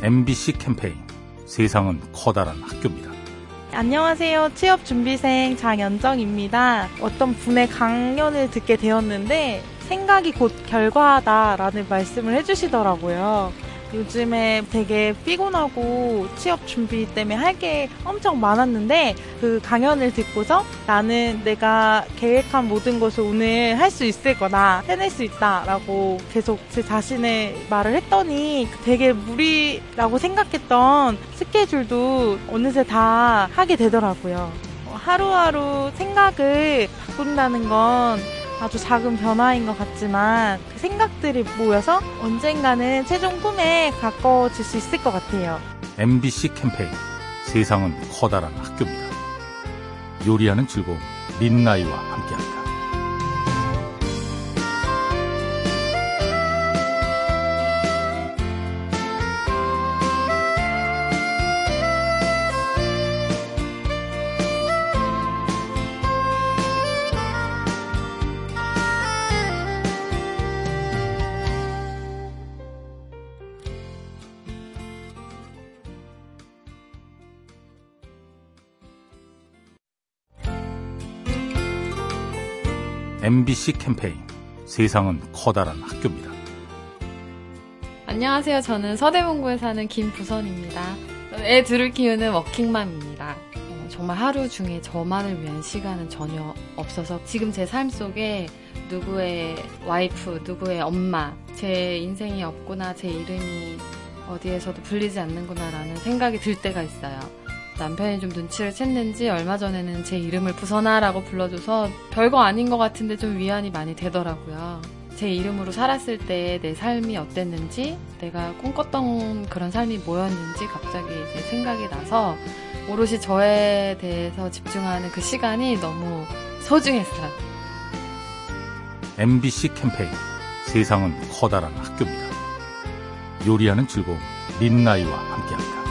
MBC 캠페인 세상은 커다란 학교입니다. 안녕하세요. 취업 준비생 장연정입니다. 어떤 분의 강연을 듣게 되었는데 생각이 곧 결과다라는 말씀을 해주시더라고요. 요즘에 되게 피곤하고 취업 준비 때문에 할 게 엄청 많았는데 그 강연을 듣고서 나는 내가 계획한 모든 것을 오늘 할 수 있을 거다, 해낼 수 있다라고 계속 제 자신의 말을 했더니 되게 무리라고 생각했던 스케줄도 어느새 다 하게 되더라고요. 하루하루 생각을 바꾼다는 건 아주 작은 변화인 것 같지만 그 생각들이 모여서 언젠가는 최종 꿈에 가까워질 수 있을 것 같아요. MBC 캠페인 세상은 커다란 학교입니다. 요리하는 즐거움 민나이와 함께합니다. MBC 캠페인 세상은 커다란 학교입니다. 안녕하세요. 저는 서대문구에 사는 김부선입니다. 애 둘을 키우는 워킹맘입니다. 어, 정말 하루 중에 저만을 위한 시간은 전혀 없어서 지금 제 삶 속에 누구의 와이프, 누구의 엄마, 제 인생이 없구나, 제 이름이 어디에서도 불리지 않는구나라는 생각이 들 때가 있어요. 남편이 좀 눈치를 챘는지 얼마 전에는 제 이름을 부선아라고 불러줘서 별거 아닌 것 같은데 좀 위안이 많이 되더라고요. 제 이름으로 살았을 때 내 삶이 어땠는지, 내가 꿈꿨던 그런 삶이 뭐였는지 갑자기 이제 생각이 나서 오롯이 저에 대해서 집중하는 그 시간이 너무 소중했어요. MBC 캠페인 세상은 커다란 학교입니다. 요리하는 즐거움 민나이와 함께합니다.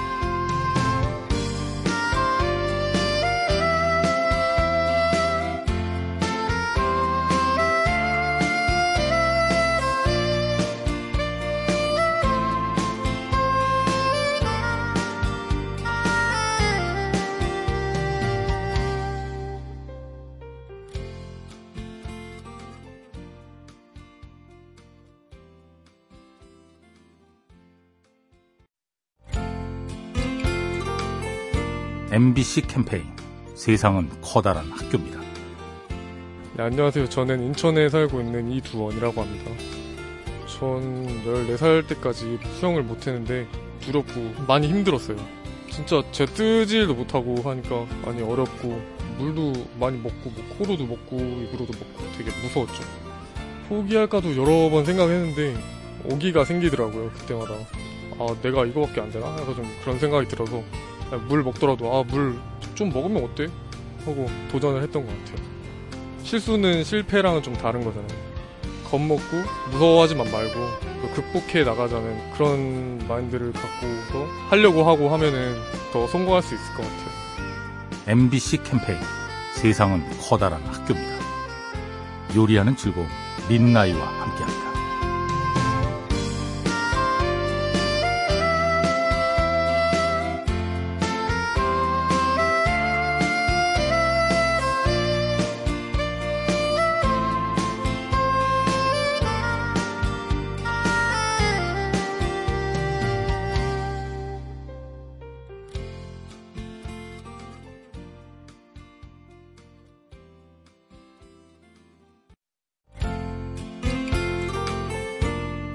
MBC 캠페인 세상은 커다란 학교입니다. 네, 안녕하세요. 저는 인천에 살고 있는 이두원이라고 합니다. 전 14살 때까지 수영을 못했는데 두렵고 많이 힘들었어요. 진짜 제 뜨지도 못하고 하니까 많이 어렵고 물도 많이 먹고 뭐 코로도 먹고 입으로도 먹고 되게 무서웠죠. 포기할까도 여러 번 생각했는데 오기가 생기더라고요. 그때마다 아 내가 이거밖에 안 되나 해서 좀 그런 생각이 들어서 물 먹더라도 아 물 좀 먹으면 어때 하고 도전을 했던 것 같아요. 실수는 실패랑은 좀 다른 거잖아요. 겁먹고 무서워하지만 말고 극복해 나가자는 그런 마인드를 갖고서 하려고 하고 하면은 더 성공할 수 있을 것 같아요. MBC 캠페인 세상은 커다란 학교입니다. 요리하는 즐거움 민나이와 함께합니다.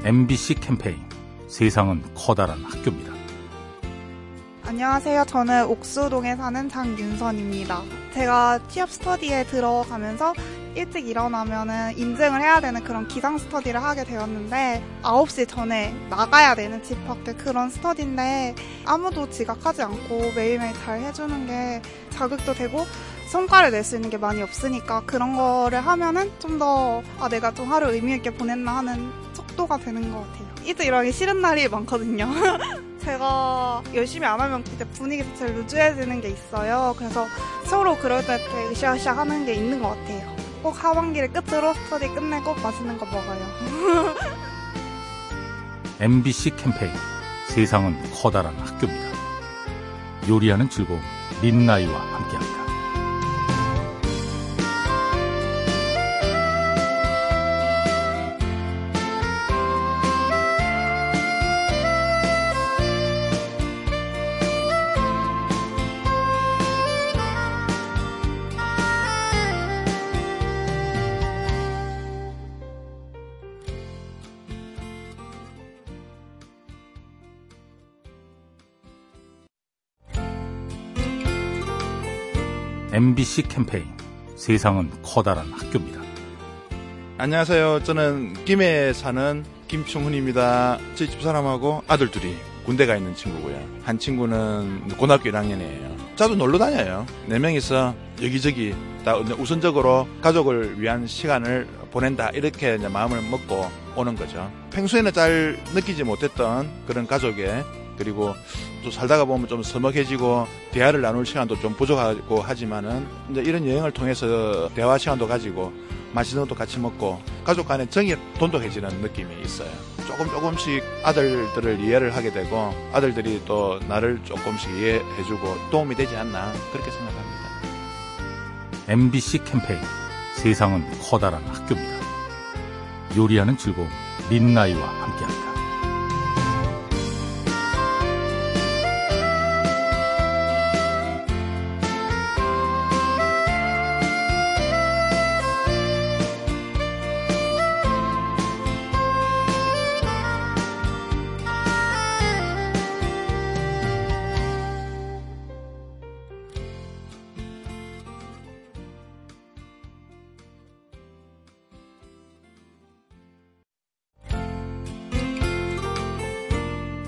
MBC 캠페인 세상은 커다란 학교입니다. 안녕하세요. 저는 옥수동에 사는 장윤선입니다. 제가 취업 스터디에 들어가면서 일찍 일어나면은 인증을 해야 되는 그런 기상 스터디를 하게 되었는데 9시 전에 나가야 되는 집 밖에 그런 스터디인데 아무도 지각하지 않고 매일매일 잘 해주는 게 자극도 되고 성과를 낼 수 있는 게 많이 없으니까 그런 거를 하면은 좀 더 아, 내가 좀 하루 의미 있게 보냈나 하는 척도가 되는 것 같아요. 일찍 일어나기 싫은 날이 많거든요. 제가 열심히 안 하면 그때 분위기 자체가 루즈해지는 게 있어요. 그래서 서로 그럴 때 되게 으쌰으쌰 하는 게 있는 것 같아요. 꼭 하반기를 끝으로 스터디 끝내고 맛있는 거 먹어요. MBC 캠페인 세상은 커다란 학교입니다. 요리하는 즐거움 민나이와 함께합니다. MBC 캠페인 세상은 커다란 학교입니다. 안녕하세요. 저는 김해에 사는 김충훈입니다. 저희 집사람하고 아들 둘이 군대 가 있는 친구고요. 한 친구는 고등학교 1학년이에요. 자주 놀러 다녀요. 네 명이서 여기저기 다 우선적으로 가족을 위한 시간을 보낸다 이렇게 마음을 먹고 오는 거죠. 평소에는 잘 느끼지 못했던 그런 가족의 그리고 또 살다가 보면 좀 서먹해지고 대화를 나눌 시간도 좀 부족하고 하지만은 이제 이런 여행을 통해서 대화 시간도 가지고 맛있는 것도 같이 먹고 가족 간의 정이 돈독해지는 느낌이 있어요. 조금 조금씩 아들들을 이해를 하게 되고 아들들이 또 나를 조금씩 이해해주고 도움이 되지 않나 그렇게 생각합니다. MBC 캠페인 세상은 커다란 학교입니다. 요리하는 즐거움 민나이와 함께합니다.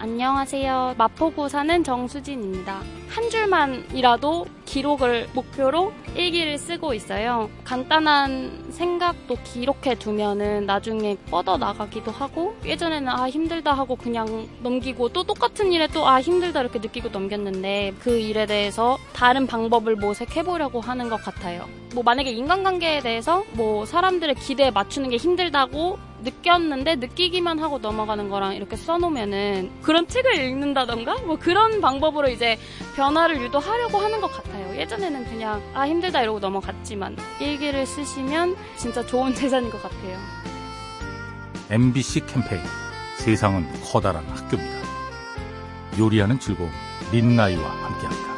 안녕하세요. 마포구 사는 정수진입니다. 한 줄만이라도 기록을 목표로 일기를 쓰고 있어요. 간단한 생각도 기록해 두면은 나중에 뻗어 나가기도 하고 예전에는 아 힘들다 하고 그냥 넘기고 또 똑같은 일에 또 아 힘들다 이렇게 느끼고 넘겼는데 그 일에 대해서 다른 방법을 모색해 보려고 하는 것 같아요. 뭐 만약에 인간관계에 대해서 뭐 사람들의 기대에 맞추는 게 힘들다고 느꼈는데 느끼기만 하고 넘어가는 거랑 이렇게 써놓으면은 그런 책을 읽는다던가 뭐 그런 방법으로 이제 변화를 유도하려고 하는 것 같아요. 예전에는 그냥 아 힘들다 이러고 넘어갔지만 일기를 쓰시면 진짜 좋은 재산인 것 같아요. MBC 캠페인 세상은 커다란 학교입니다. 요리하는 즐거움 민나이와 함께합니다.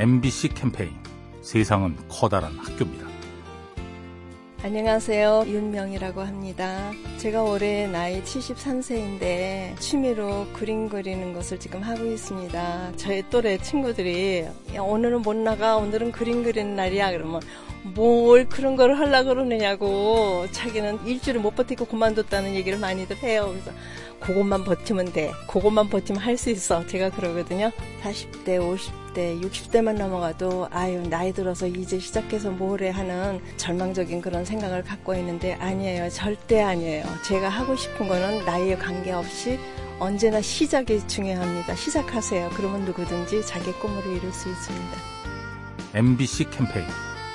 MBC 캠페인 세상은 커다란 학교입니다. 안녕하세요. 윤명이라고 합니다. 제가 올해 나이 73세인데 취미로 그림 그리는 것을 지금 하고 있습니다. 저의 또래 친구들이 오늘은 못 나가 오늘은 그림 그리는 날이야 그러면 뭘 그런 걸 하려고 그러느냐고 자기는 일주일을 못 버티고 그만뒀다는 얘기를 많이들 해요. 그래서 그것만 버티면 돼. 그것만 버티면 할 수 있어. 제가 그러거든요. 40대, 50대, 60대만 넘어가도 아유 나이 들어서 이제 시작해서 뭐래 하는 절망적인 그런 생각을 갖고 있는데 아니에요. 절대 아니에요. 제가 하고 싶은 거는 나이에 관계없이 언제나 시작이 중요합니다. 시작하세요. 그러면 누구든지 자기 꿈을 이룰 수 있습니다. MBC 캠페인